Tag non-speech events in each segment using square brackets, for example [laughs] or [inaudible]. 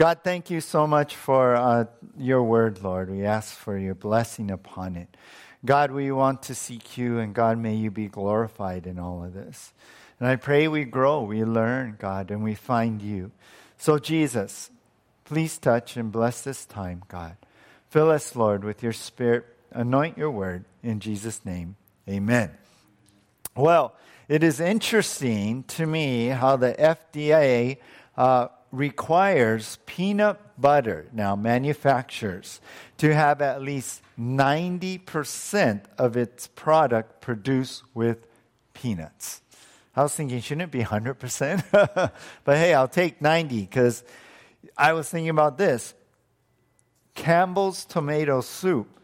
God, thank you so much for uh, your word, Lord. We ask for your blessing upon it. God, we want to seek you, and God, may you be glorified in all of this. And I pray we grow, we learn, God, and we find you. So, Jesus, please touch and bless this time, God. Fill us, Lord, with your spirit. Anoint your word. In Jesus' name, amen. Well, it is interesting to me how the FDA uh, requires peanut butter, now manufacturers, to have at least 90% of its product produced with peanuts. I was thinking, shouldn't it be 100%? [laughs] but hey, I'll take 90 because I was thinking about this. Campbell's tomato soup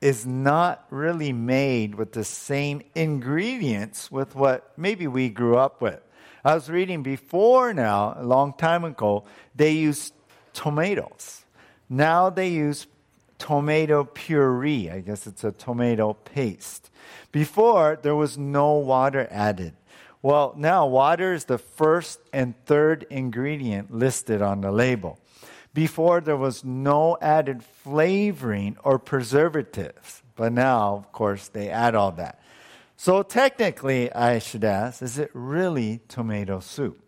is not really made with the same ingredients with what maybe we grew up with. I was reading before now, a long time ago, they used tomatoes. Now they use tomato puree. I guess it's a tomato paste. Before, there was no water added. Well, now water is the first and third ingredient listed on the label. Before, there was no added flavoring or preservatives. But now, of course, they add all that. So, technically, I should ask, is it really tomato soup?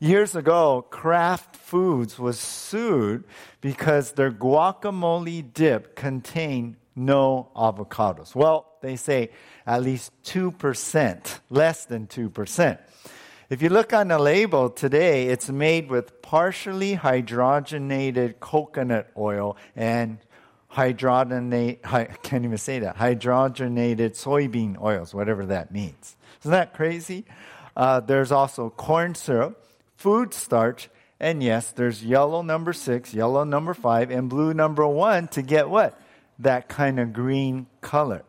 Years ago, Kraft Foods was sued because their guacamole dip contained no avocados. Well, they say at least 2%, less than 2%. If you look on the label today, it's made with partially hydrogenated coconut oil and hydrogenate, I [laughs] can't even say that, hydrogenated soybean oils, whatever that means. Isn't that crazy? Uh, there's also corn syrup, food starch, and yes, there's yellow number six, yellow number five, and blue number one to get what? That kind of green color.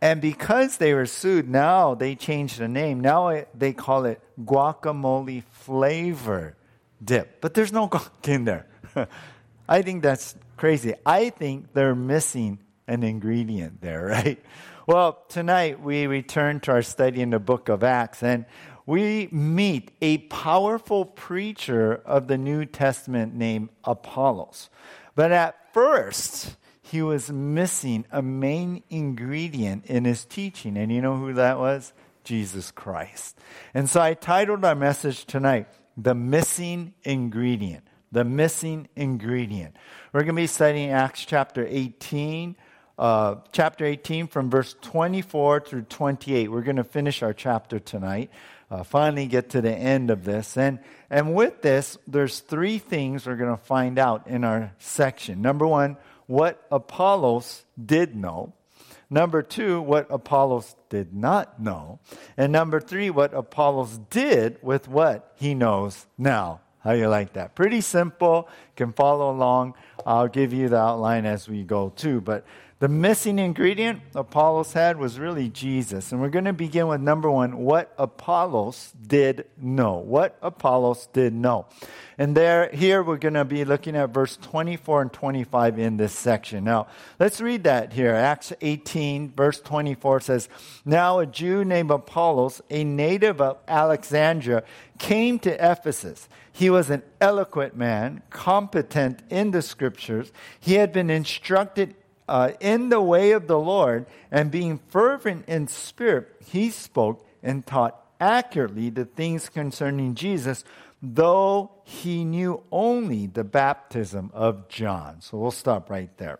And because they were sued, now they changed the name. Now they call it guacamole flavor dip. But there's no [laughs] guac in there. [laughs] I think that's crazy. I think they're missing an ingredient there, [laughs] right? Well, tonight we return to our study in the book of Acts and we meet a powerful preacher of the New Testament named Apollos. But at first, he was missing a main ingredient in his teaching. And you know who that was? Jesus Christ. And so I titled our message tonight, The Missing Ingredient. The Missing Ingredient. We're going to be studying Acts chapter 18, uh, chapter 18 from verse 24 through 28. We're going to finish our chapter tonight. Uh, finally get to the end of this. And, and with this, there's three things we're going to find out in our section. Number one, what Apollos did know. Number two, what Apollos did not know. And number three, what Apollos did with what he knows now. How you like that? Pretty simple. Can follow along. I'll give you the outline as we go too. But the missing ingredient Apollos had was really Jesus. And we're going to begin with number one what Apollos did know. What Apollos did know. And there, here we're going to be looking at verse 24 and 25 in this section. Now, let's read that here. Acts 18, verse 24 says, Now a Jew named Apollos, a native of Alexandria, came to Ephesus. He was an eloquent man, competent in the scriptures. He had been instructed uh, in the way of the Lord, and being fervent in spirit, he spoke and taught accurately the things concerning Jesus, though he knew only the baptism of John. So we'll stop right there.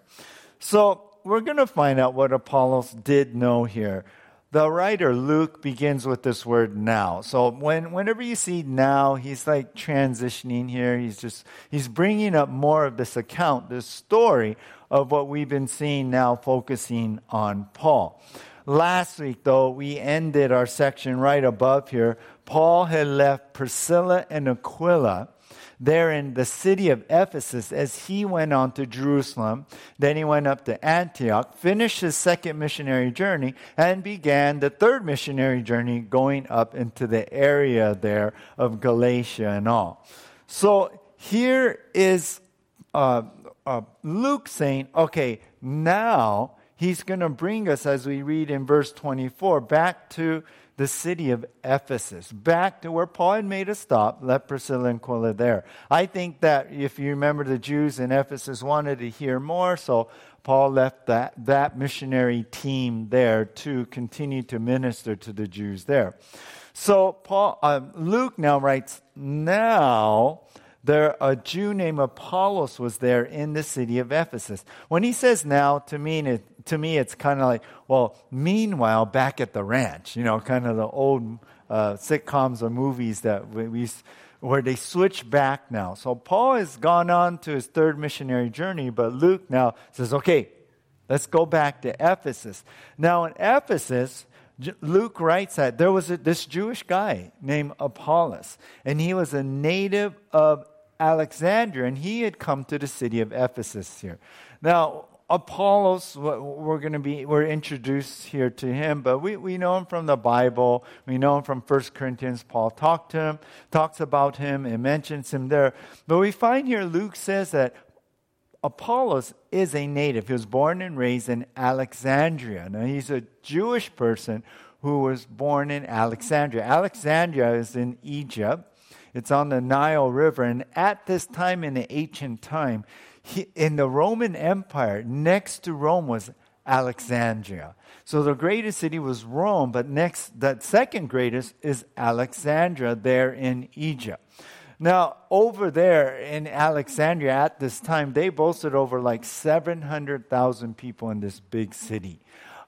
So we're going to find out what Apollos did know here. The writer Luke begins with this word now. So when, whenever you see now, he's like transitioning here. He's just, he's bringing up more of this account, this story of what we've been seeing now, focusing on Paul. Last week, though, we ended our section right above here. Paul had left Priscilla and Aquila there in the city of Ephesus as he went on to Jerusalem. Then he went up to Antioch, finished his second missionary journey, and began the third missionary journey going up into the area there of Galatia and all. So here is uh, uh, Luke saying, okay, now he's going to bring us, as we read in verse 24, back to the city of Ephesus, back to where Paul had made a stop, left Priscilla and Aquila there. I think that if you remember, the Jews in Ephesus wanted to hear more, so Paul left that, that missionary team there to continue to minister to the Jews there. So Paul, uh, Luke now writes, now there a Jew named Apollos was there in the city of Ephesus. When he says now, to me, to me it's kind of like, well, meanwhile, back at the ranch, you know, kind of the old uh, sitcoms or movies that we, we where they switch back now. So Paul has gone on to his third missionary journey, but Luke now says, okay, let's go back to Ephesus. Now in Ephesus, Luke writes that there was a, this Jewish guy named Apollos, and he was a native of Alexandria, and he had come to the city of Ephesus here. Now, Apollos, we're going to be, we're introduced here to him, but we, we know him from the Bible. We know him from 1 Corinthians. Paul talked to him, talks about him, and mentions him there. But we find here Luke says that Apollos is a native. He was born and raised in Alexandria. Now, he's a Jewish person who was born in Alexandria. Alexandria is in Egypt. It's on the Nile River. And at this time in the ancient time, he, in the Roman Empire, next to Rome was Alexandria. So the greatest city was Rome, but next, that second greatest is Alexandria there in Egypt. Now, over there in Alexandria at this time, they boasted over like 700,000 people in this big city.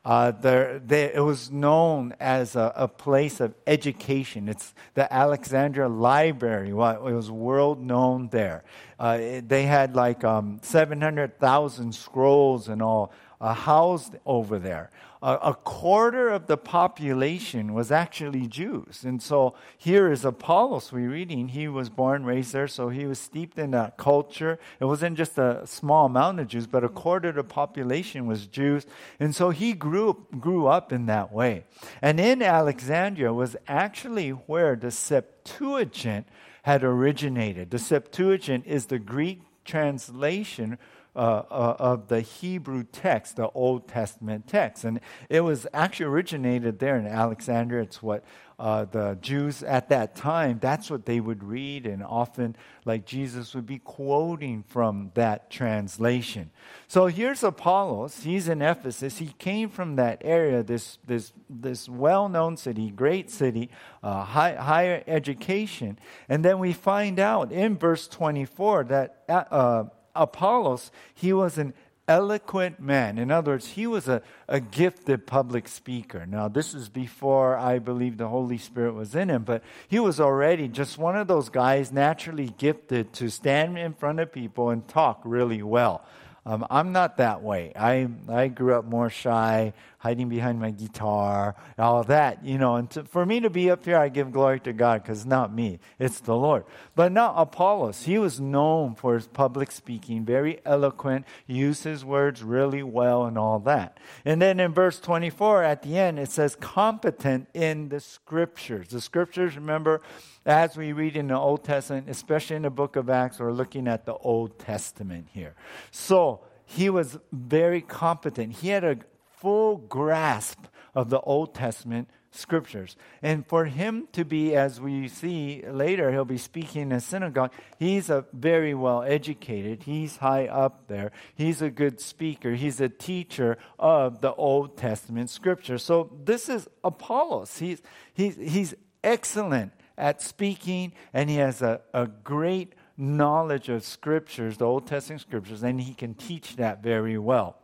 Uh, there, they, it was known as a, a, place of education. It's the Alexandria Library. Well, it was world known there. Uh, it, they had like um, 700,000 scrolls and all uh, housed over there a, quarter of the population was actually Jews. And so here is Apollos, we're reading. He was born, raised there, so he was steeped in that culture. It wasn't just a small amount of Jews, but a quarter of the population was Jews. And so he grew, grew up in that way. And in Alexandria was actually where the Septuagint had originated. The Septuagint is the Greek translation uh, uh, of the Hebrew text, the Old Testament text. And it was actually originated there in Alexandria. It's what uh, the Jews at that time, that's what they would read, and often, like Jesus would be quoting from that translation. So here's Apollos. He's in Ephesus. He came from that area, this, this, this well known city, great city, uh, high, higher education. And then we find out in verse 24 that uh, Apollos, he was an eloquent man. In other words, he was a, a gifted public speaker. Now, this is before I believe the Holy Spirit was in him, but he was already just one of those guys naturally gifted to stand in front of people and talk really well. Um, I'm not that way. I, I grew up more shy, hiding behind my guitar, all that, you know. And to, for me to be up here, I give glory to God because not me, it's the Lord. But now Apollos, he was known for his public speaking, very eloquent, used his words really well, and all that. And then in verse 24 at the end, it says, competent in the scriptures. The scriptures, remember, as we read in the Old Testament, especially in the book of Acts, we're looking at the Old Testament here. So he was very competent. He had a full grasp of the Old Testament scriptures. And for him to be, as we see later, he'll be speaking in a synagogue, he's a very well educated, he's high up there, he's a good speaker, he's a teacher of the Old Testament scripture. So this is Apollos. He's, he's, he's excellent at speaking, and he has a, a great knowledge of scriptures, the Old Testament scriptures, and he can teach that very well.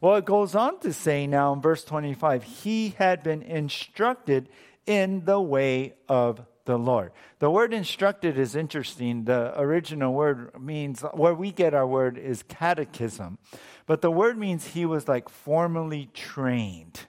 Well, it goes on to say now in verse 25, he had been instructed in the way of the Lord. The word instructed is interesting. The original word means, where we get our word is catechism. But the word means he was like formally trained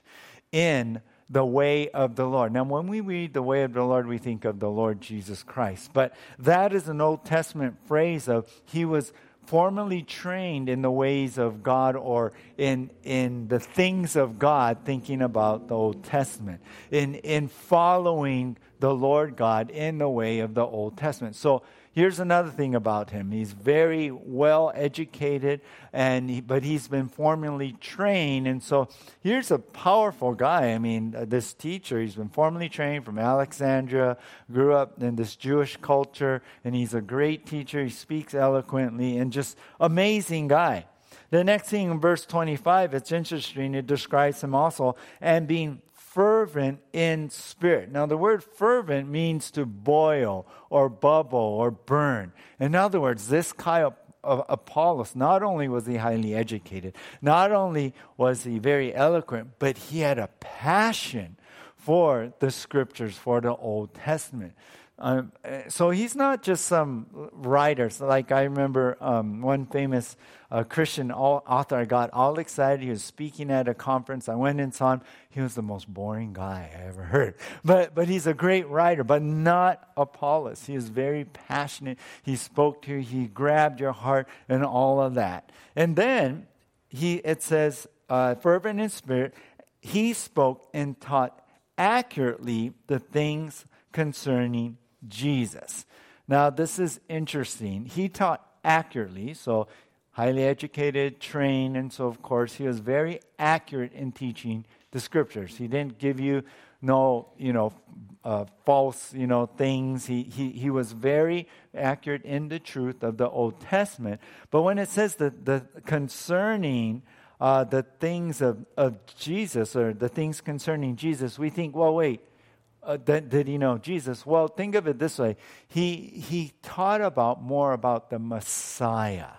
in the way of the Lord. Now, when we read the way of the Lord, we think of the Lord Jesus Christ. But that is an Old Testament phrase of he was formally trained in the ways of God or in, in the things of God, thinking about the Old Testament, in, in following the Lord God in the way of the Old Testament. So here's another thing about him. He's very well educated, and he, but he's been formally trained. And so here's a powerful guy. I mean, uh, this teacher, he's been formally trained from Alexandria, grew up in this Jewish culture, and he's a great teacher. He speaks eloquently, and just amazing guy. The next thing in verse 25, it's interesting. It describes him also and being fervent in spirit. Now, the word fervent means to boil or bubble or burn. In other words, this kind of Apollos, not only was he highly educated, not only was he very eloquent, but he had a passion for the scriptures, for the Old Testament. Um, so he's not just some writer. So like I remember um, one famous uh, Christian author, I got all excited. He was speaking at a conference. I went and saw him. He was the most boring guy I ever heard. [laughs] But, but he's a great writer, but not Apollos. He is very passionate. He spoke to you, he grabbed your heart, and all of that. And then he, it says, uh, fervent in spirit, he spoke and taught accurately the things concerning Jesus. Now, this is interesting. He taught accurately, so highly educated, trained, and so, of course, he was very accurate in teaching the scriptures. He didn't give you no, you know, uh, false, you know, things. He, he, he was very accurate in the truth of the Old Testament. But when it says that the concerning uh, the things of, of Jesus or the things concerning Jesus, we think, well, wait, uh, did he know Jesus? Well, think of it this way. He, he taught about more about the Messiah,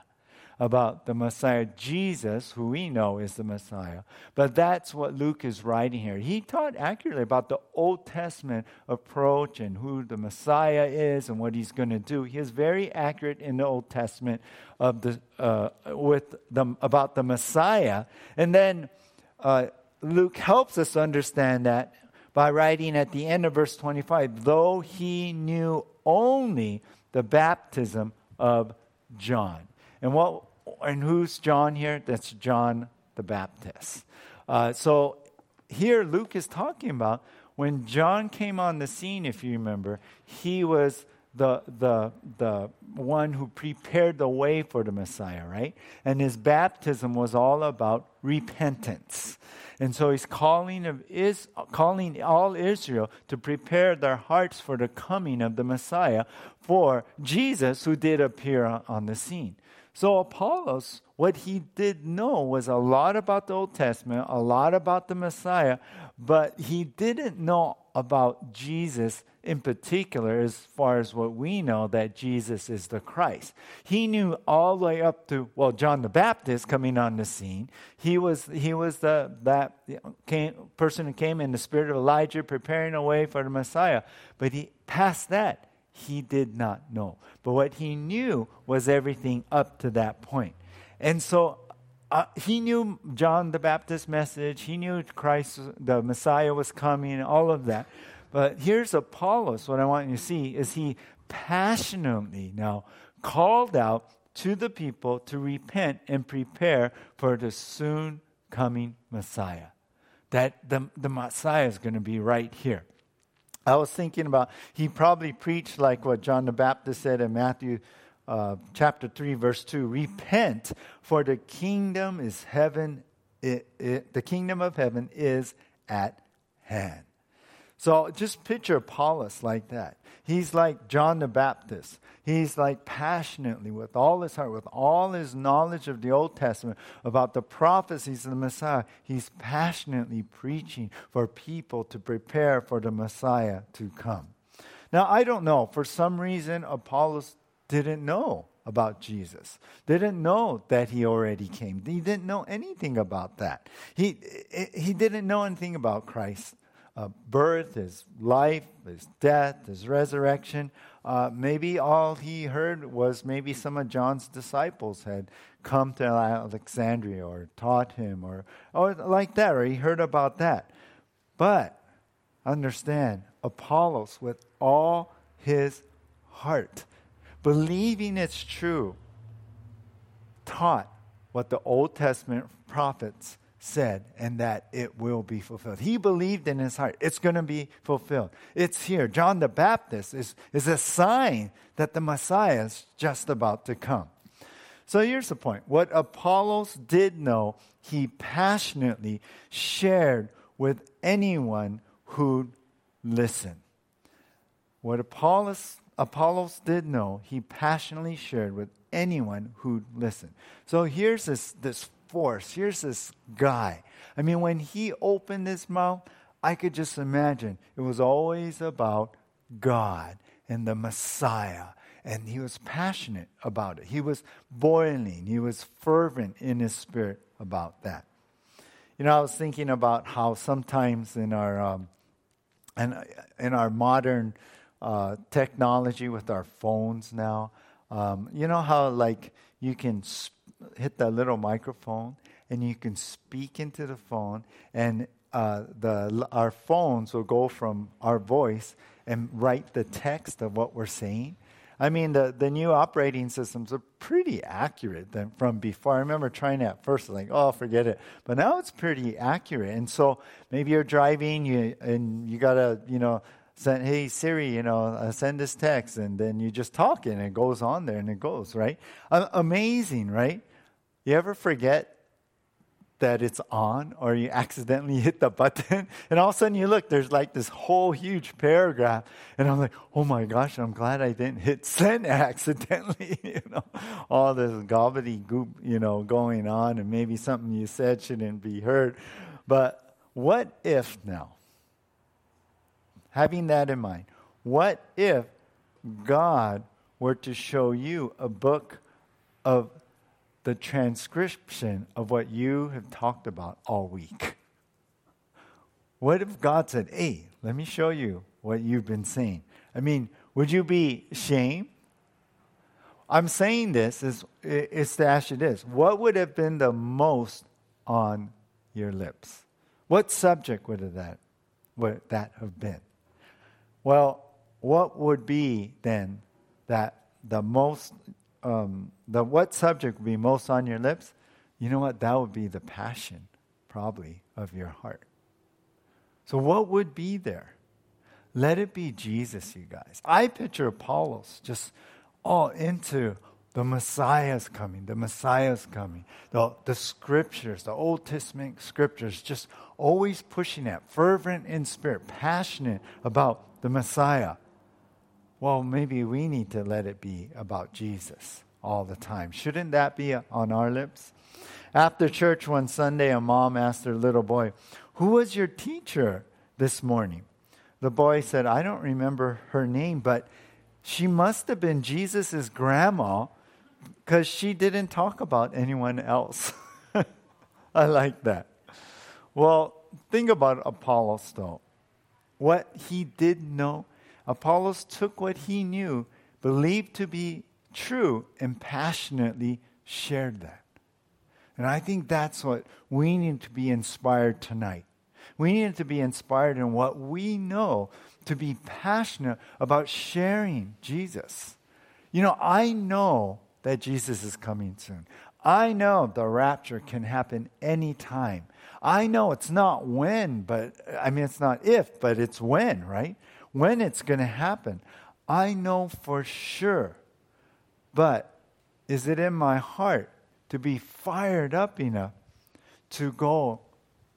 about the Messiah, Jesus, who we know is the Messiah. But that's what Luke is writing here. He taught accurately about the Old Testament approach and who the Messiah is and what he's going to do. He is very accurate in the Old Testament of the, uh, with the, about the Messiah. And then uh, Luke helps us understand that by writing at the end of verse 25, though he knew only the baptism of John. And what and who's John here? That's John the Baptist. Uh, so here Luke is talking about when John came on the scene, if you remember, he was the, the, the one who prepared the way for the Messiah, right? And his baptism was all about repentance. And so he's calling, of is, calling all Israel to prepare their hearts for the coming of the Messiah, for Jesus, who did appear on the scene. So Apollos, what he did know was a lot about the Old Testament, a lot about the Messiah, but he didn't know about Jesus in particular, as far as what we know, that Jesus is the Christ. He knew all the way up to, well, John the Baptist coming on the scene. He was, he was the that came, person who came in the spirit of Elijah, preparing a way for the Messiah. But he, past that, he did not know. But what he knew was everything up to that point. And so uh, he knew John the Baptist message. He knew Christ, the Messiah was coming, all of that. But here's Apollos. What I want you to see is he passionately now called out to the people to repent and prepare for the soon coming Messiah. That the, the Messiah is going to be right here. I was thinking about, he probably preached like what John the Baptist said in Matthew uh, chapter 3, verse 2 Repent, for the kingdom is heaven, it, it, the kingdom of heaven is at hand. So just picture Apollos like that. He's like John the Baptist. He's like passionately, with all his heart, with all his knowledge of the Old Testament about the prophecies of the Messiah, he's passionately preaching for people to prepare for the Messiah to come. Now, I don't know. For some reason, Apollos didn't know about Jesus. Didn't know that he already came. He didn't know anything about that. He, he didn't know anything about Christ uh, birth, his life, his death, his resurrection. Uh, maybe all he heard was maybe some of John's disciples had come to Alexandria or taught him or, or like that, or he heard about that. But understand, Apollos, with all his heart, believing it's true, taught what the Old Testament prophets said and that it will be fulfilled. He believed in his heart it's going to be fulfilled. It's here. John the Baptist is, is a sign that the Messiah is just about to come. So here's the point what Apollos did know, he passionately shared with anyone who'd listen. What Apollos, Apollos did know, he passionately shared with anyone who'd listen. So here's this, this force. Here's this guy. I mean, when he opened his mouth, I could just imagine it was always about God and the Messiah. And he was passionate about it. He was boiling. He was fervent in his spirit about that. You know, I was thinking about how sometimes in our um, in, in our modern uh, technology with our phones now, um, you know how like you can hit that little microphone and you can speak into the phone and uh, the our phones will go from our voice and write the text of what we're saying. I mean, the, the new operating systems are pretty accurate than from before. I remember trying it at first, like, oh, forget it. But now it's pretty accurate. And so maybe you're driving you, and you got to, you know, send, hey, Siri, you know, uh, send this text. And then you just talk and it goes on there and it goes, right? Uh, amazing, right? You ever forget that it's on or you accidentally [laughs] hit the button and all of a sudden you look there's like this whole huge paragraph and i'm like oh my gosh i'm glad i didn't hit send [laughs] accidentally [laughs] you know? All this gobbledygook you know going on and maybe something you said shouldn't be heard. But what if now having that in mind what if god were to show you a book of the transcription of what you have talked about all week. What if God said, Hey, let me show you what you've been saying? I mean, would you be ashamed? I'm saying this is it's to ask you this. What would have been the most on your lips? What subject would have that would that have been? Well, what would be then that the most um, the what subject would be most on your lips, you know what? That would be the passion, probably, of your heart. So, what would be there? Let it be Jesus, you guys. I picture Apollos just all into the Messiah's coming, the Messiah's coming. The, the scriptures, the Old Testament scriptures, just always pushing that, fervent in spirit, passionate about the Messiah well, maybe we need to let it be about Jesus all the time. Shouldn't that be on our lips? After church one Sunday, a mom asked her little boy, Who was your teacher this morning? The boy said, I don't remember her name, but she must have been Jesus' grandma because she didn't talk about anyone else. [laughs] I like that. Well, think about Apollos, though. What he did know Apollos took what he knew, believed to be true, and passionately shared that. And I think that's what we need to be inspired tonight. We need to be inspired in what we know to be passionate about sharing Jesus. You know, I know that Jesus is coming soon. I know the rapture can happen anytime. I know it's not when, but I mean, it's not if, but it's when, right? When it's going to happen. I know for sure. But is it in my heart to be fired up enough to go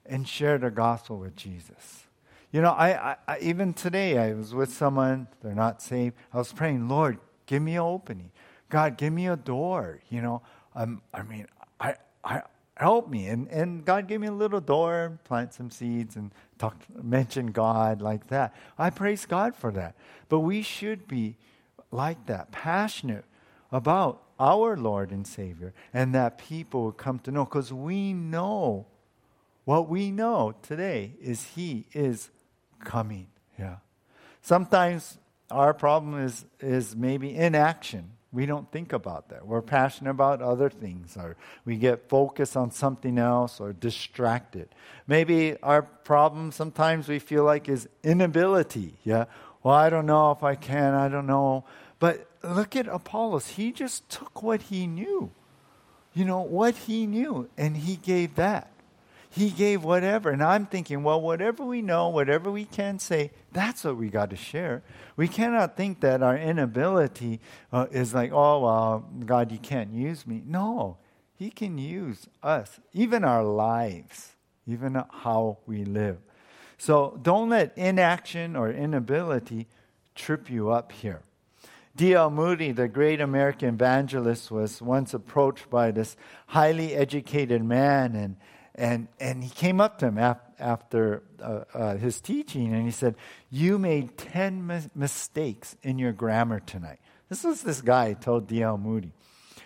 and share the gospel with Jesus? You know, I, I, I, even today I was with someone, they're not saved. I was praying, Lord, give me an opening. God, give me a door. You know, um, I mean, I, I, help me. And, and God gave me a little door, plant some seeds, and talk, mention God like that. I praise God for that. But we should be like that, passionate about our Lord and Savior, and that people will come to know, because we know what we know today is He is coming. Yeah. Sometimes our problem is, is maybe inaction. We don't think about that. We're passionate about other things, or we get focused on something else, or distracted. Maybe our problem sometimes we feel like is inability. Yeah, well, I don't know if I can, I don't know. But look at Apollos. He just took what he knew, you know, what he knew, and he gave that. He gave whatever. And I'm thinking, well, whatever we know, whatever we can say, that's what we got to share. We cannot think that our inability uh, is like, oh, well, God, you can't use me. No, He can use us, even our lives, even how we live. So don't let inaction or inability trip you up here. D.L. Moody, the great American evangelist, was once approached by this highly educated man, and, and, and he came up to him ap- after uh, uh, his teaching, and he said, You made 10 mis- mistakes in your grammar tonight. This was this guy told D.L. Moody.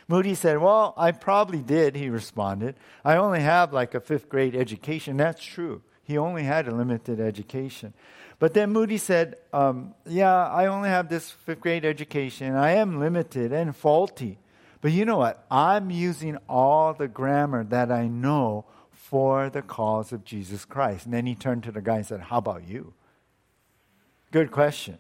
Moody said, Well, I probably did, he responded. I only have like a fifth grade education. That's true. He only had a limited education. But then Moody said, um, Yeah, I only have this fifth grade education. I am limited and faulty. But you know what? I'm using all the grammar that I know for the cause of Jesus Christ. And then he turned to the guy and said, How about you? Good question.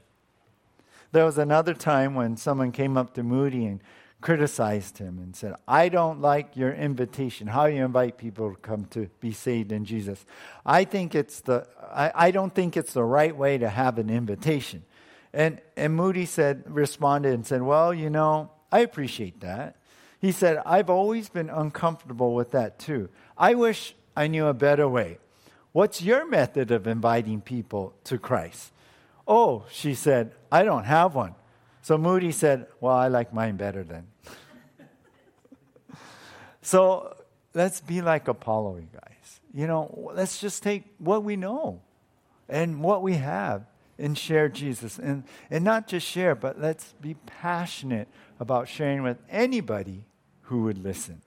There was another time when someone came up to Moody and criticized him and said, I don't like your invitation, how you invite people to come to be saved in Jesus. I think it's the I, I don't think it's the right way to have an invitation. And and Moody said responded and said, Well, you know, I appreciate that. He said, I've always been uncomfortable with that too. I wish I knew a better way. What's your method of inviting people to Christ? Oh, she said, I don't have one. So Moody said, Well, I like mine better then. [laughs] so let's be like Apollo, you guys. You know, let's just take what we know and what we have and share Jesus. And, and not just share, but let's be passionate about sharing with anybody who would listen.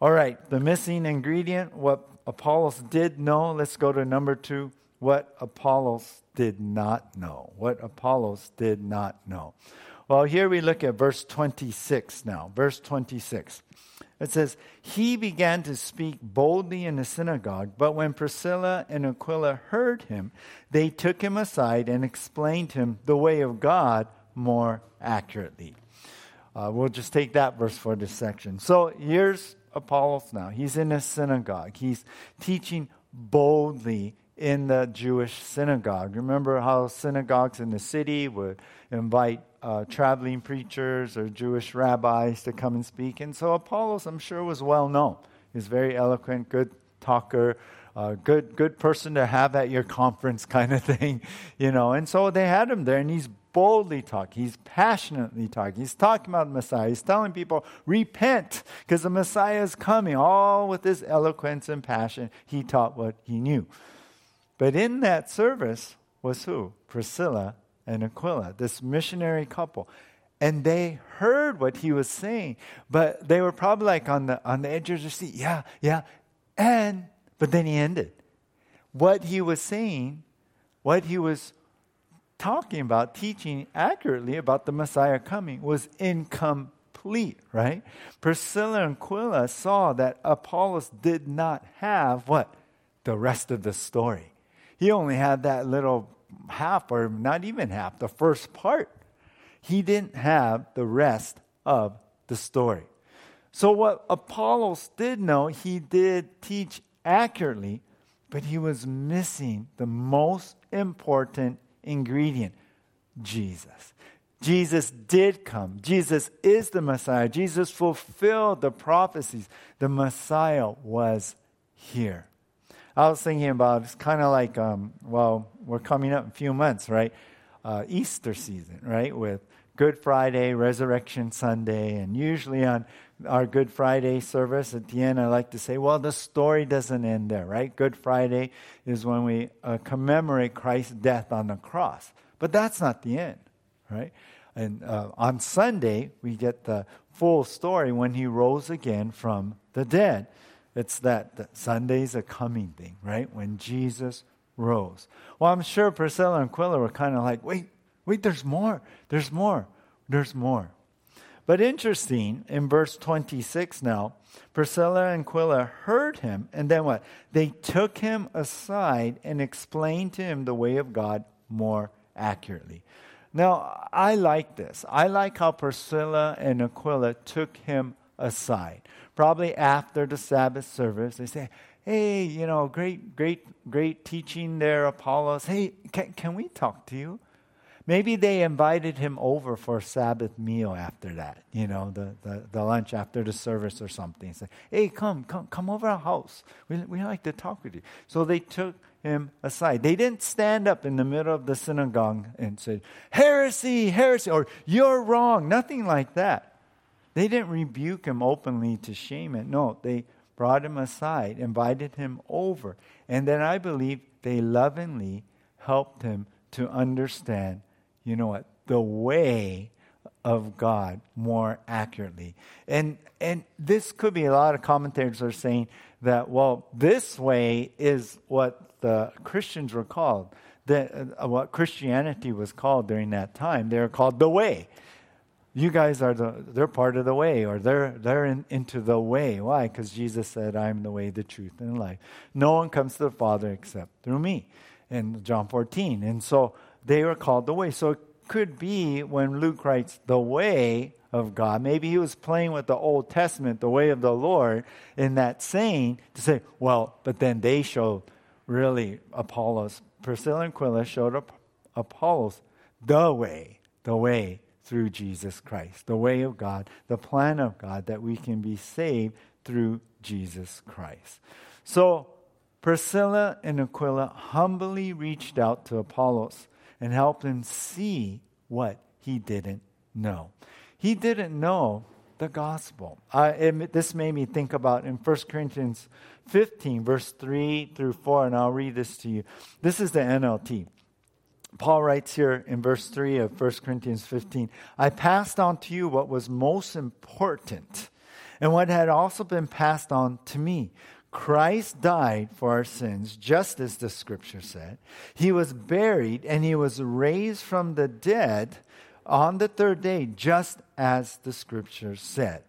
All right, the missing ingredient, what Apollos did know. Let's go to number two what Apollos did not know. What Apollos did not know. Well, here we look at verse 26 now. Verse 26. It says, He began to speak boldly in the synagogue, but when Priscilla and Aquila heard him, they took him aside and explained him the way of God more accurately. Uh, we'll just take that verse for this section. So here's Apollos now. He's in a synagogue, he's teaching boldly in the Jewish synagogue. Remember how synagogues in the city would invite uh, traveling preachers or Jewish rabbis to come and speak. And so Apollos, I'm sure, was well known. He's very eloquent, good talker, uh, good good person to have at your conference, [laughs] kind of thing, you know. And so they had him there, and he's boldly talking. He's passionately talking. He's talking about the Messiah. He's telling people, repent, because the Messiah is coming. All with his eloquence and passion, he taught what he knew. But in that service was who? Priscilla and Aquila, this missionary couple. And they heard what he was saying, but they were probably like on the on the edge of their seat. Yeah, yeah. And but then he ended. What he was saying, what he was talking about, teaching accurately about the Messiah coming was incomplete, right? Priscilla and Aquila saw that Apollos did not have what? The rest of the story. He only had that little half, or not even half, the first part. He didn't have the rest of the story. So, what Apollos did know, he did teach accurately, but he was missing the most important ingredient Jesus. Jesus did come. Jesus is the Messiah. Jesus fulfilled the prophecies. The Messiah was here. I was thinking about it's kind of like, um, well, we're coming up in a few months, right? Uh, Easter season, right? With Good Friday, Resurrection Sunday, and usually on our Good Friday service at the end, I like to say, well, the story doesn't end there, right? Good Friday is when we uh, commemorate Christ's death on the cross. But that's not the end, right? And uh, on Sunday, we get the full story when he rose again from the dead. It's that, that Sunday's a coming thing, right? When Jesus rose. Well, I'm sure Priscilla and Aquila were kind of like, wait, wait, there's more. There's more. There's more. But interesting, in verse 26 now, Priscilla and Aquila heard him, and then what? They took him aside and explained to him the way of God more accurately. Now, I like this. I like how Priscilla and Aquila took him aside probably after the Sabbath service, they say, hey, you know, great, great, great teaching there, Apollos. Hey, can, can we talk to you? Maybe they invited him over for a Sabbath meal after that, you know, the, the, the lunch after the service or something. Say, hey, come, come, come over our house. We, we like to talk with you. So they took him aside. They didn't stand up in the middle of the synagogue and say, heresy, heresy, or you're wrong. Nothing like that. They didn't rebuke him openly to shame it. No, they brought him aside, invited him over. And then I believe they lovingly helped him to understand you know what, the way of God more accurately. And and this could be a lot of commentators are saying that well, this way is what the Christians were called. The, uh, what Christianity was called during that time. They were called the way. You guys are the they're part of the way, or they're they're in, into the way. Why? Because Jesus said, "I'm the way, the truth, and the life. No one comes to the Father except through me." In John 14, and so they were called the way. So it could be when Luke writes the way of God, maybe he was playing with the Old Testament, the way of the Lord, in that saying to say, well, but then they showed really Apollos, Priscilla and Aquila showed up Apollos the way, the way through Jesus Christ, the way of God, the plan of God that we can be saved through Jesus Christ. So Priscilla and Aquila humbly reached out to Apollos and helped him see what he didn't know. He didn't know the gospel. Uh, it, this made me think about in 1 Corinthians 15, verse 3 through 4, and I'll read this to you. This is the NLT. Paul writes here in verse 3 of 1 Corinthians 15 I passed on to you what was most important and what had also been passed on to me Christ died for our sins, just as the scripture said. He was buried and he was raised from the dead on the third day, just as the scripture said.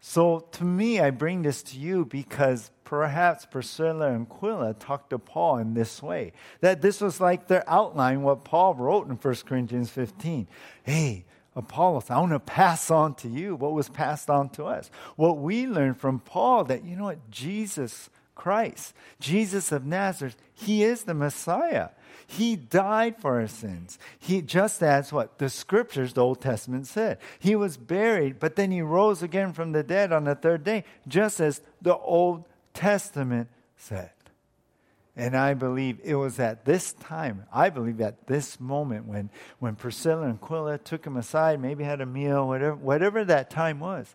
So to me, I bring this to you because perhaps Priscilla and Aquila talked to Paul in this way. That this was like their outline, what Paul wrote in 1 Corinthians 15. Hey, Apollos, I want to pass on to you what was passed on to us. What we learned from Paul that, you know what, Jesus Christ, Jesus of Nazareth, he is the Messiah. He died for our sins. He just as what the scriptures, the Old Testament said. He was buried, but then he rose again from the dead on the third day, just as the Old Testament said. And I believe it was at this time, I believe at this moment when, when Priscilla and Aquila took him aside, maybe had a meal, whatever, whatever that time was,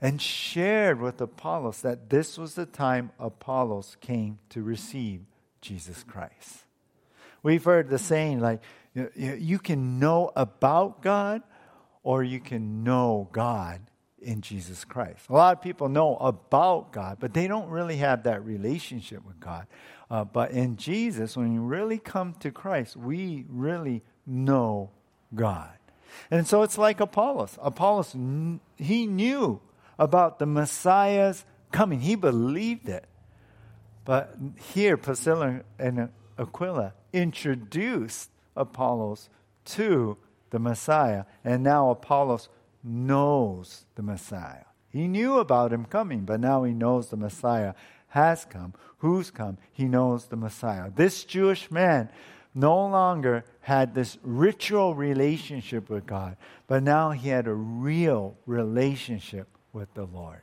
and shared with Apollos that this was the time Apollos came to receive Jesus Christ. We've heard the saying like, you, you can know about God or you can know God in Jesus Christ. A lot of people know about God, but they don't really have that relationship with God. Uh, but in Jesus, when you really come to Christ, we really know God. And so it's like Apollos. Apollos, he knew about the Messiah's coming, he believed it. But here, Priscilla and Aquila introduced Apollos to the Messiah, and now Apollos knows the Messiah. He knew about him coming, but now he knows the Messiah has come. Who's come? He knows the Messiah. This Jewish man no longer had this ritual relationship with God, but now he had a real relationship with the Lord.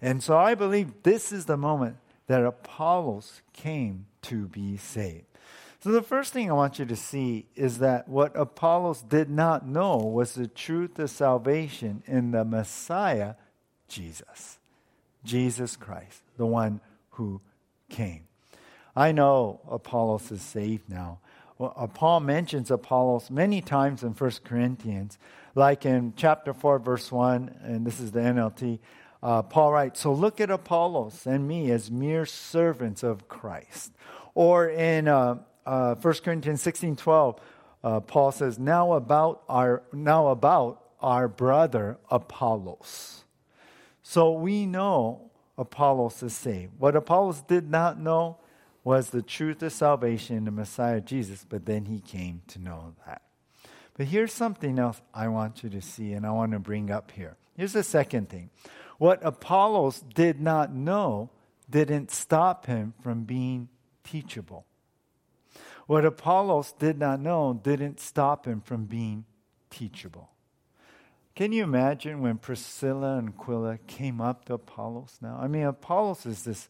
And so I believe this is the moment that Apollos came to be saved. So, the first thing I want you to see is that what Apollos did not know was the truth of salvation in the Messiah, Jesus. Jesus Christ, the one who came. I know Apollos is saved now. Well, uh, Paul mentions Apollos many times in 1 Corinthians, like in chapter 4, verse 1, and this is the NLT. Uh, Paul writes, So look at Apollos and me as mere servants of Christ. Or in uh, uh, 1 Corinthians 16 12, uh, Paul says, now about, our, now about our brother Apollos. So we know Apollos is saved. What Apollos did not know was the truth of salvation in the Messiah Jesus, but then he came to know that. But here's something else I want you to see and I want to bring up here. Here's the second thing. What Apollos did not know, didn't stop him from being teachable. What Apollos did not know didn't stop him from being teachable. Can you imagine when Priscilla and Aquila came up to Apollos now? I mean, Apollos is this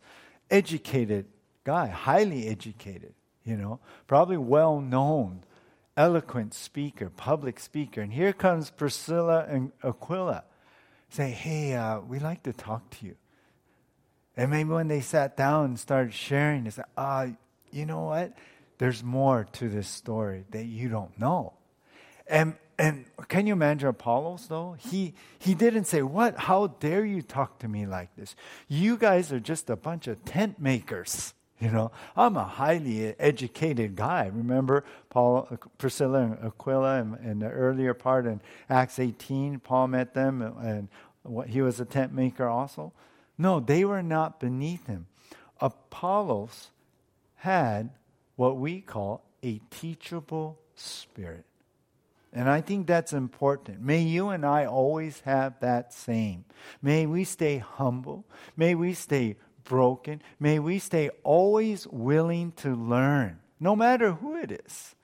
educated guy, highly educated, you know, probably well known, eloquent speaker, public speaker. And here comes Priscilla and Aquila say, Hey, uh, we'd like to talk to you. And maybe when they sat down and started sharing, they said, uh, You know what? There's more to this story that you don't know. And and can you imagine Apollos though? He he didn't say, "What? How dare you talk to me like this? You guys are just a bunch of tent makers." You know, I'm a highly educated guy. Remember Paul, Priscilla, and Aquila, in, in the earlier part in Acts 18, Paul met them, and, and he was a tent maker also. No, they were not beneath him. Apollos had what we call a teachable spirit. And I think that's important. May you and I always have that same. May we stay humble. May we stay broken. May we stay always willing to learn, no matter who it is.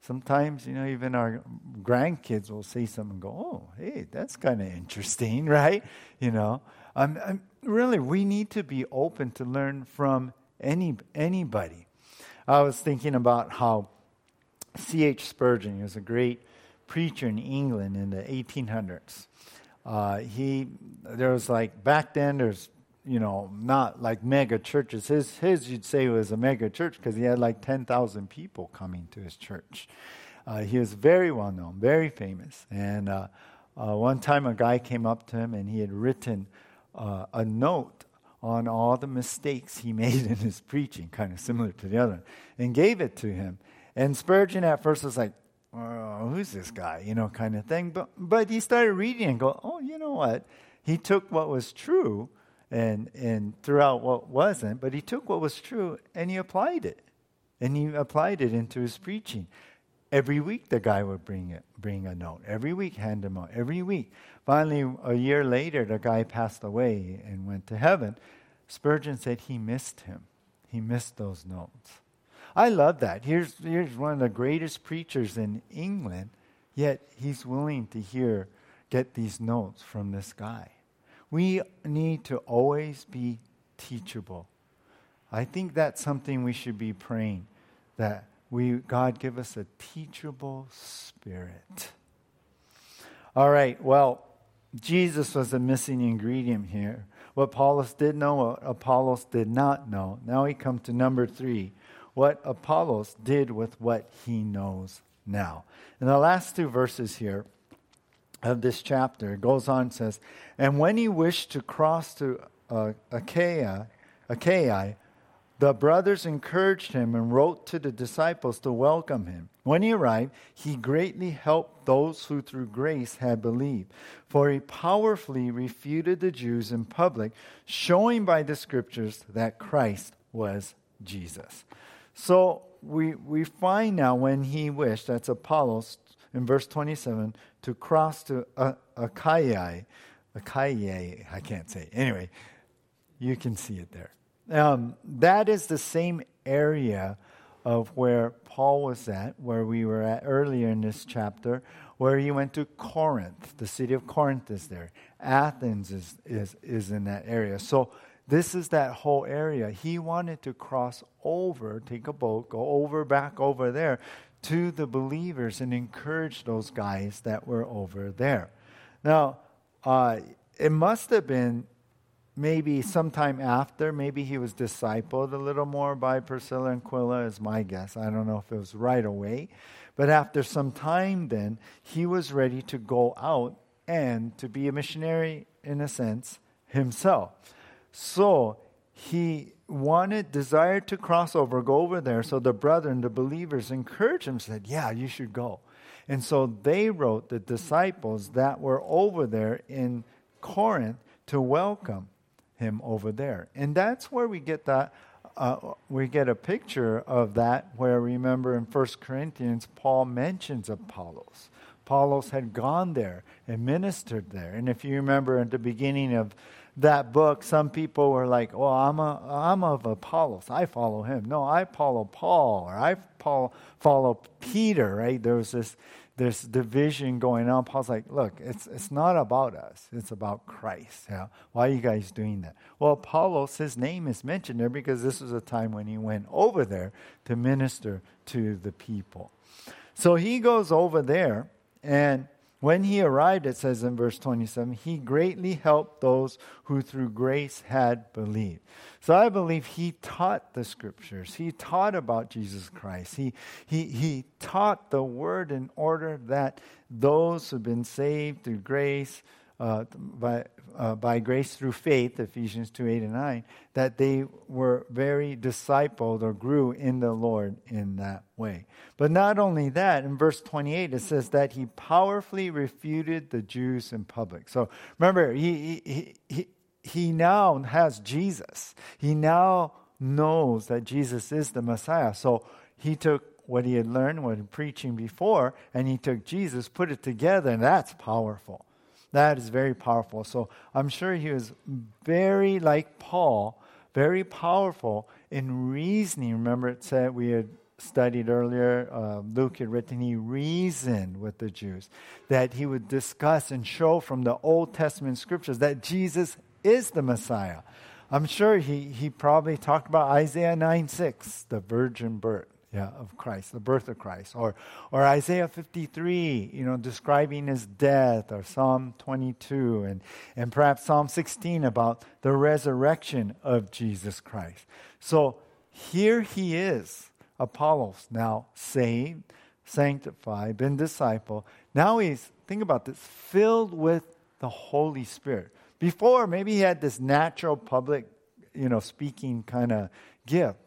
Sometimes, you know, even our grandkids will say something and go, oh, hey, that's kind of interesting, [laughs] right? You know, um, really, we need to be open to learn from any, anybody. I was thinking about how C.H. Spurgeon was a great preacher in England in the 1800s. Uh, he there was like back then there's you know not like mega churches. His his you'd say was a mega church because he had like ten thousand people coming to his church. Uh, he was very well known, very famous. And uh, uh one time a guy came up to him and he had written uh, a note on all the mistakes he [laughs] made in his preaching, kind of similar to the other, and gave it to him. And Spurgeon at first was like, oh, who's this guy? You know, kind of thing. But, but he started reading and go, oh, you know what? He took what was true and, and threw out what wasn't, but he took what was true and he applied it. And he applied it into his preaching. Every week, the guy would bring it, bring a note. Every week, hand him out. Every week. Finally, a year later, the guy passed away and went to heaven. Spurgeon said he missed him. He missed those notes. I love that. Here's, here's one of the greatest preachers in England, yet he's willing to hear, get these notes from this guy. We need to always be teachable. I think that's something we should be praying that we God give us a teachable spirit. All right, well, Jesus was a missing ingredient here. What Apollos did know, what Apollos did not know. Now we come to number three what Apollos did with what he knows now. In the last two verses here of this chapter, it goes on and says, And when he wished to cross to uh, Achaia, Achaia, the brothers encouraged him and wrote to the disciples to welcome him. When he arrived, he greatly helped those who through grace had believed, for he powerfully refuted the Jews in public, showing by the scriptures that Christ was Jesus. So we, we find now when he wished, that's Apollos in verse 27, to cross to uh, Achaia. Achaia, I can't say. Anyway, you can see it there. Um, that is the same area of where Paul was at, where we were at earlier in this chapter, where he went to Corinth. The city of Corinth is there. Athens is, is, is in that area. So this is that whole area. He wanted to cross over, take a boat, go over, back over there to the believers and encourage those guys that were over there. Now, uh, it must have been maybe sometime after, maybe he was discipled a little more by Priscilla and Aquila, is my guess. I don't know if it was right away. But after some time, then, he was ready to go out and to be a missionary in a sense himself. So he wanted, desired to cross over, go over there. So the brethren, the believers, encouraged him, said, Yeah, you should go. And so they wrote the disciples that were over there in Corinth to welcome him over there. And that's where we get that. Uh, we get a picture of that where remember in 1 Corinthians, Paul mentions Apollos. Apollos had gone there and ministered there. And if you remember at the beginning of that book, some people were like, well, I'm, a, I'm of Apollos. I follow him. No, I follow Paul or I follow, follow Peter, right? There was this, this division going on. Paul's like, look, it's, it's not about us. It's about Christ. Yeah? Why are you guys doing that? Well, Apollos, his name is mentioned there because this was a time when he went over there to minister to the people. So he goes over there and when he arrived, it says in verse 27, he greatly helped those who through grace had believed. So I believe he taught the scriptures. He taught about Jesus Christ. He, he, he taught the word in order that those who've been saved through grace uh, by, uh, by grace through faith, Ephesians 2 8 and 9, that they were very discipled or grew in the Lord in that way. But not only that, in verse 28, it says that he powerfully refuted the Jews in public. So remember, he, he, he, he now has Jesus. He now knows that Jesus is the Messiah. So he took what he had learned when preaching before, and he took Jesus, put it together, and that's powerful. That is very powerful. So I'm sure he was very like Paul, very powerful in reasoning. Remember, it said we had studied earlier, uh, Luke had written, he reasoned with the Jews, that he would discuss and show from the Old Testament scriptures that Jesus is the Messiah. I'm sure he, he probably talked about Isaiah 9 6, the virgin birth yeah, of Christ, the birth of Christ, or, or Isaiah 53, you know, describing his death, or Psalm 22, and, and perhaps Psalm 16 about the resurrection of Jesus Christ. So here he is, Apollos, now saved, sanctified, been disciple. Now he's, think about this, filled with the Holy Spirit. Before, maybe he had this natural public, you know, speaking kind of gift.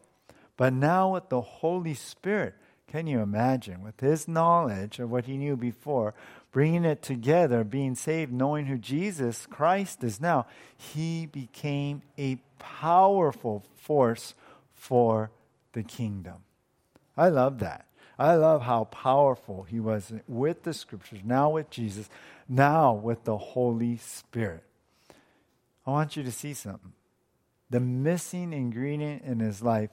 But now with the Holy Spirit, can you imagine? With his knowledge of what he knew before, bringing it together, being saved, knowing who Jesus Christ is now, he became a powerful force for the kingdom. I love that. I love how powerful he was with the scriptures, now with Jesus, now with the Holy Spirit. I want you to see something. The missing ingredient in his life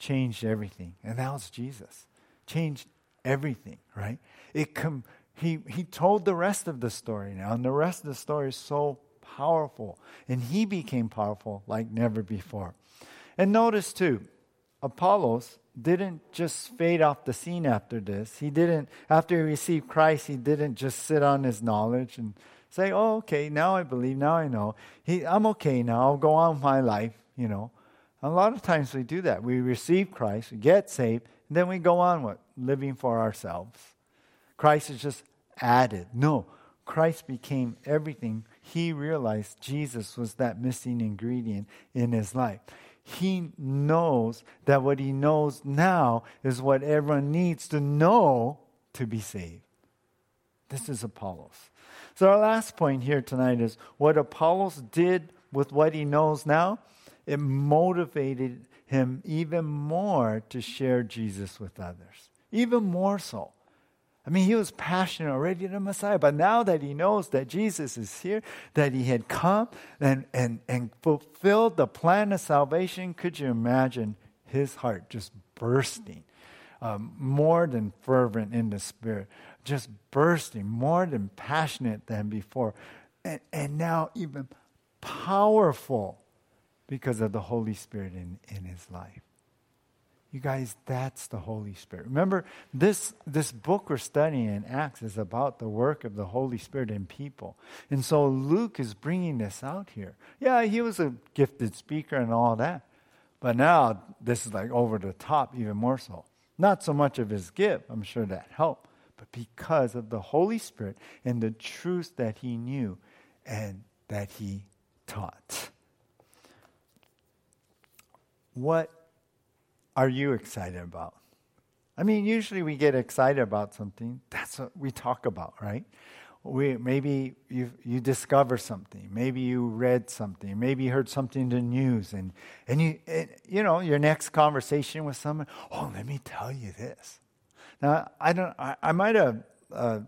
changed everything. And that was Jesus. Changed everything, right? It com- he, he told the rest of the story now, and the rest of the story is so powerful. And he became powerful like never before. And notice too, Apollos didn't just fade off the scene after this. He didn't, after he received Christ, he didn't just sit on his knowledge and say, oh, okay, now I believe, now I know. He, I'm okay now, I'll go on with my life, you know. A lot of times we do that. We receive Christ, get saved, and then we go on with Living for ourselves. Christ is just added. No, Christ became everything. He realized Jesus was that missing ingredient in his life. He knows that what he knows now is what everyone needs to know to be saved. This is Apollos. So, our last point here tonight is what Apollos did with what he knows now it motivated him even more to share Jesus with others, even more so. I mean, he was passionate already to Messiah, but now that he knows that Jesus is here, that he had come and, and, and fulfilled the plan of salvation, could you imagine his heart just bursting? Um, more than fervent in the spirit, just bursting, more than passionate than before, and, and now even powerful because of the Holy Spirit in, in his life. You guys, that's the Holy Spirit. Remember, this, this book we're studying in Acts is about the work of the Holy Spirit in people. And so Luke is bringing this out here. Yeah, he was a gifted speaker and all that. But now this is like over the top, even more so. Not so much of his gift, I'm sure that helped, but because of the Holy Spirit and the truth that he knew and that he taught. What are you excited about? I mean, usually we get excited about something. That's what we talk about, right? We, maybe you, you discover something. Maybe you read something. Maybe you heard something in the news. And, and, you, and, you know, your next conversation with someone, oh, let me tell you this. Now, I, don't, I, I might have uh,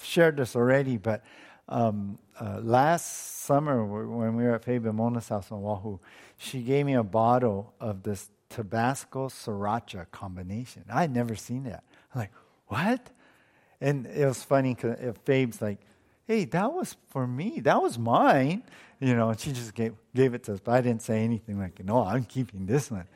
shared this already, but um, uh, last summer when we were at Faye Mona's house on Oahu, she gave me a bottle of this Tabasco Sriracha combination. I'd never seen that. I'm like, what? And it was funny because Fabe's like, hey, that was for me. That was mine. You know, and she just gave, gave it to us. But I didn't say anything like, no, I'm keeping this one.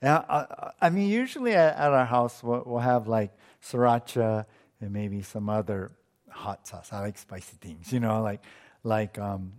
And I, I mean, usually at, at our house, we'll, we'll, have like sriracha and maybe some other hot sauce. I like spicy things, you know, like, like um,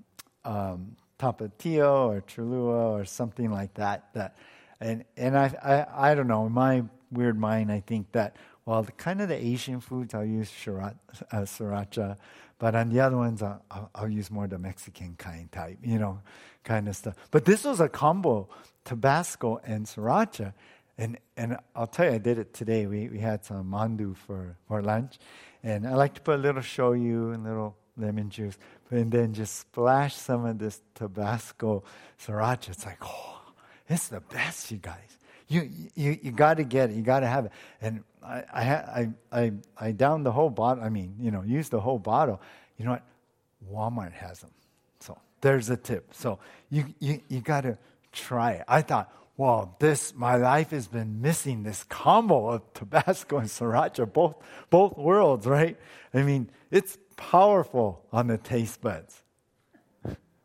um, tapatio or Cholula or something like that. That, and and I, I I don't know. In my weird mind, I think that well, the kind of the Asian foods I'll use shirat, uh, sriracha, but on the other ones I'll, I'll, I'll, use more the Mexican kind type, you know, kind of stuff. But this was a combo, Tabasco and sriracha, and and I'll tell you, I did it today. We we had some mandu for for lunch, and I like to put a little shoyu and little lemon juice, and then just splash some of this Tabasco sriracha. It's like, oh, it's the best, you guys. You you you got to get it. You got to have it. And I I I I, downed the whole bottle. I mean, you know, used the whole bottle. You know what? Walmart has them. So there's a tip. So you you you got to try it. I thought, well, this my life has been missing this combo of Tabasco and Sriracha, both both worlds, right? I mean, it's powerful on the taste buds.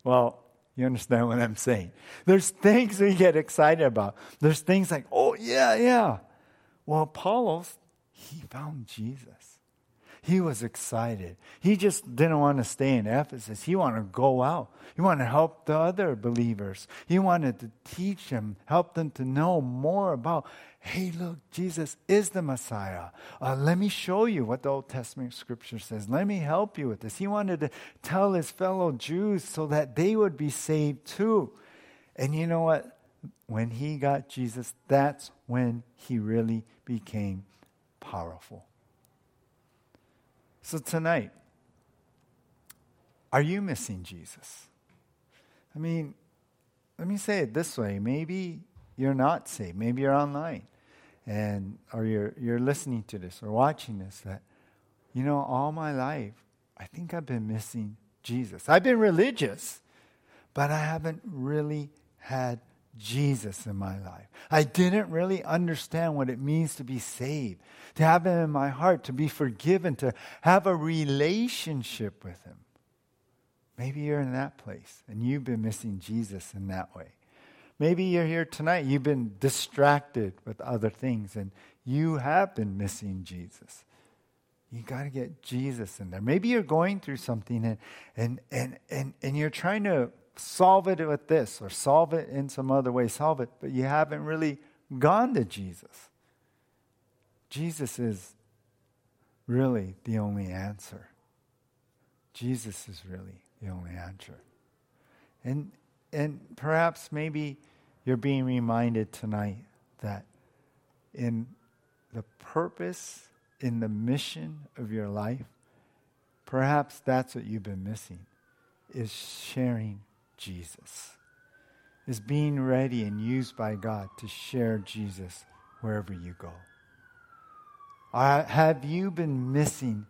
Well, you understand what I'm saying? There's things we get excited about. There's things like, oh, yeah, yeah. Well, Apollos, he found Jesus. He was excited. He just didn't want to stay in Ephesus. He wanted to go out. He wanted to help the other believers. He wanted to teach them, help them to know more about, hey, look, Jesus is the Messiah. Uh, let me show you what the Old Testament scripture says. Let me help you with this. He wanted to tell his fellow Jews so that they would be saved too. And you know what? When he got Jesus, that's when he really became powerful. So tonight, are you missing Jesus? I mean, let me say it this way. Maybe you're not saved. Maybe you're online and or you're you're listening to this or watching this that you know all my life I think I've been missing Jesus. I've been religious, but I haven't really had Jesus in my life. I didn't really understand what it means to be saved, to have Him in my heart, to be forgiven, to have a relationship with Him. Maybe you're in that place and you've been missing Jesus in that way. Maybe you're here tonight, you've been distracted with other things and you have been missing Jesus. You got to get Jesus in there. Maybe you're going through something and, and, and, and, and you're trying to solve it with this or solve it in some other way, solve it, but you haven't really gone to Jesus. Jesus is really the only answer. Jesus is really the only answer. And, and perhaps maybe you're being reminded tonight that in the purpose, in the mission of your life, perhaps that's what you've been missing, is sharing Jesus, is being ready and used by God to share Jesus wherever you go. Have you been missing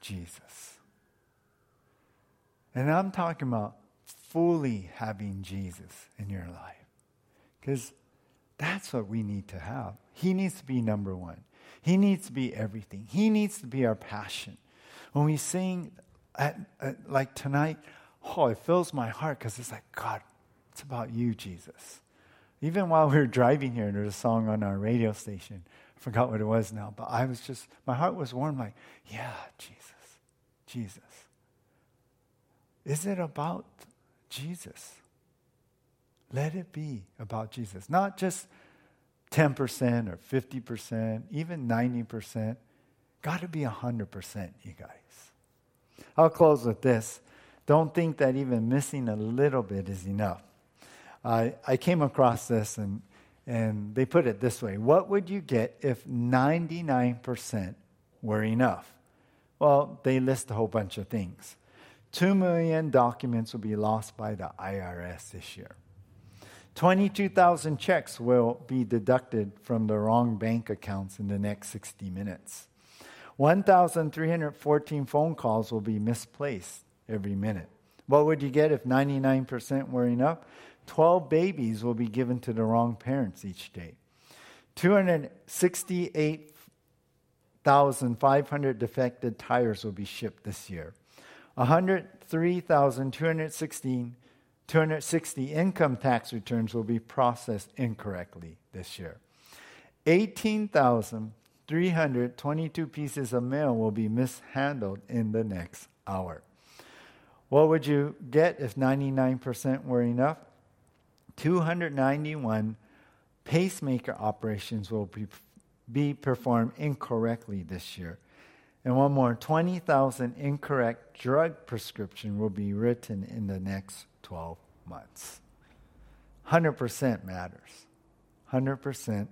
Jesus? And I'm talking about fully having Jesus in your life. Because that's what we need to have. He needs to be number one. He needs to be everything. He needs to be our passion. When we sing, at, at, like tonight, oh, it fills my heart because it's like, God, it's about you, Jesus. Even while we were driving here, there was a song on our radio station. I forgot what it was now, but I was just, my heart was warm, like, yeah, Jesus, Jesus. Is it about Jesus? Let it be about Jesus. Not just 10% or 50%, even 90%. Got to be 100%, you guys. I'll close with this. Don't think that even missing a little bit is enough. I, I came across this and, and they put it this way What would you get if 99% were enough? Well, they list a whole bunch of things. Two million documents will be lost by the IRS this year. 22,000 checks will be deducted from the wrong bank accounts in the next 60 minutes. 1,314 phone calls will be misplaced every minute. What would you get if 99% were enough? 12 babies will be given to the wrong parents each day. 268,500 defected tires will be shipped this year. 103,216 260 income tax returns will be processed incorrectly this year. 18,322 pieces of mail will be mishandled in the next hour. What would you get if 99% were enough? 291 pacemaker operations will be, be performed incorrectly this year. And one more 20,000 incorrect drug prescription will be written in the next 12 months. 100% matters. 100%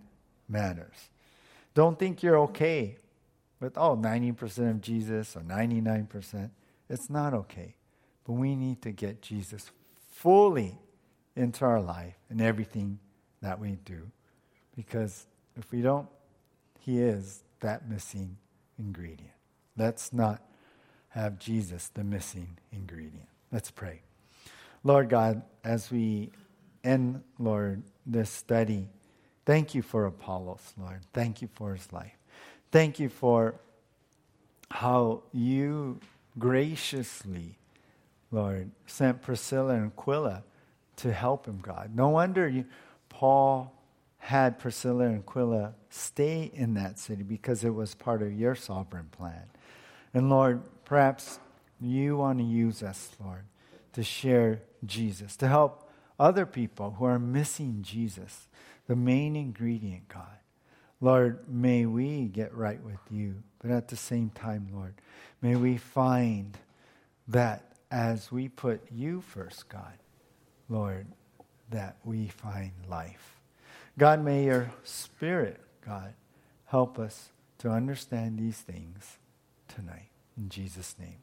matters. Don't think you're okay with, oh, 90% of Jesus or 99%. It's not okay. But we need to get Jesus fully into our life and everything that we do. Because if we don't, He is that missing ingredient. Let's not have Jesus the missing ingredient. Let's pray. Lord God, as we end, Lord, this study, thank you for Apollos, Lord. Thank you for his life. Thank you for how you graciously, Lord, sent Priscilla and Aquila to help him, God. No wonder you, Paul had Priscilla and Aquila stay in that city because it was part of your sovereign plan. And Lord, perhaps you want to use us, Lord, to share Jesus, to help other people who are missing Jesus, the main ingredient, God. Lord, may we get right with you, but at the same time, Lord, may we find that as we put you first, God, Lord, that we find life. God, may your Spirit, God, help us to understand these things tonight. In Jesus' name.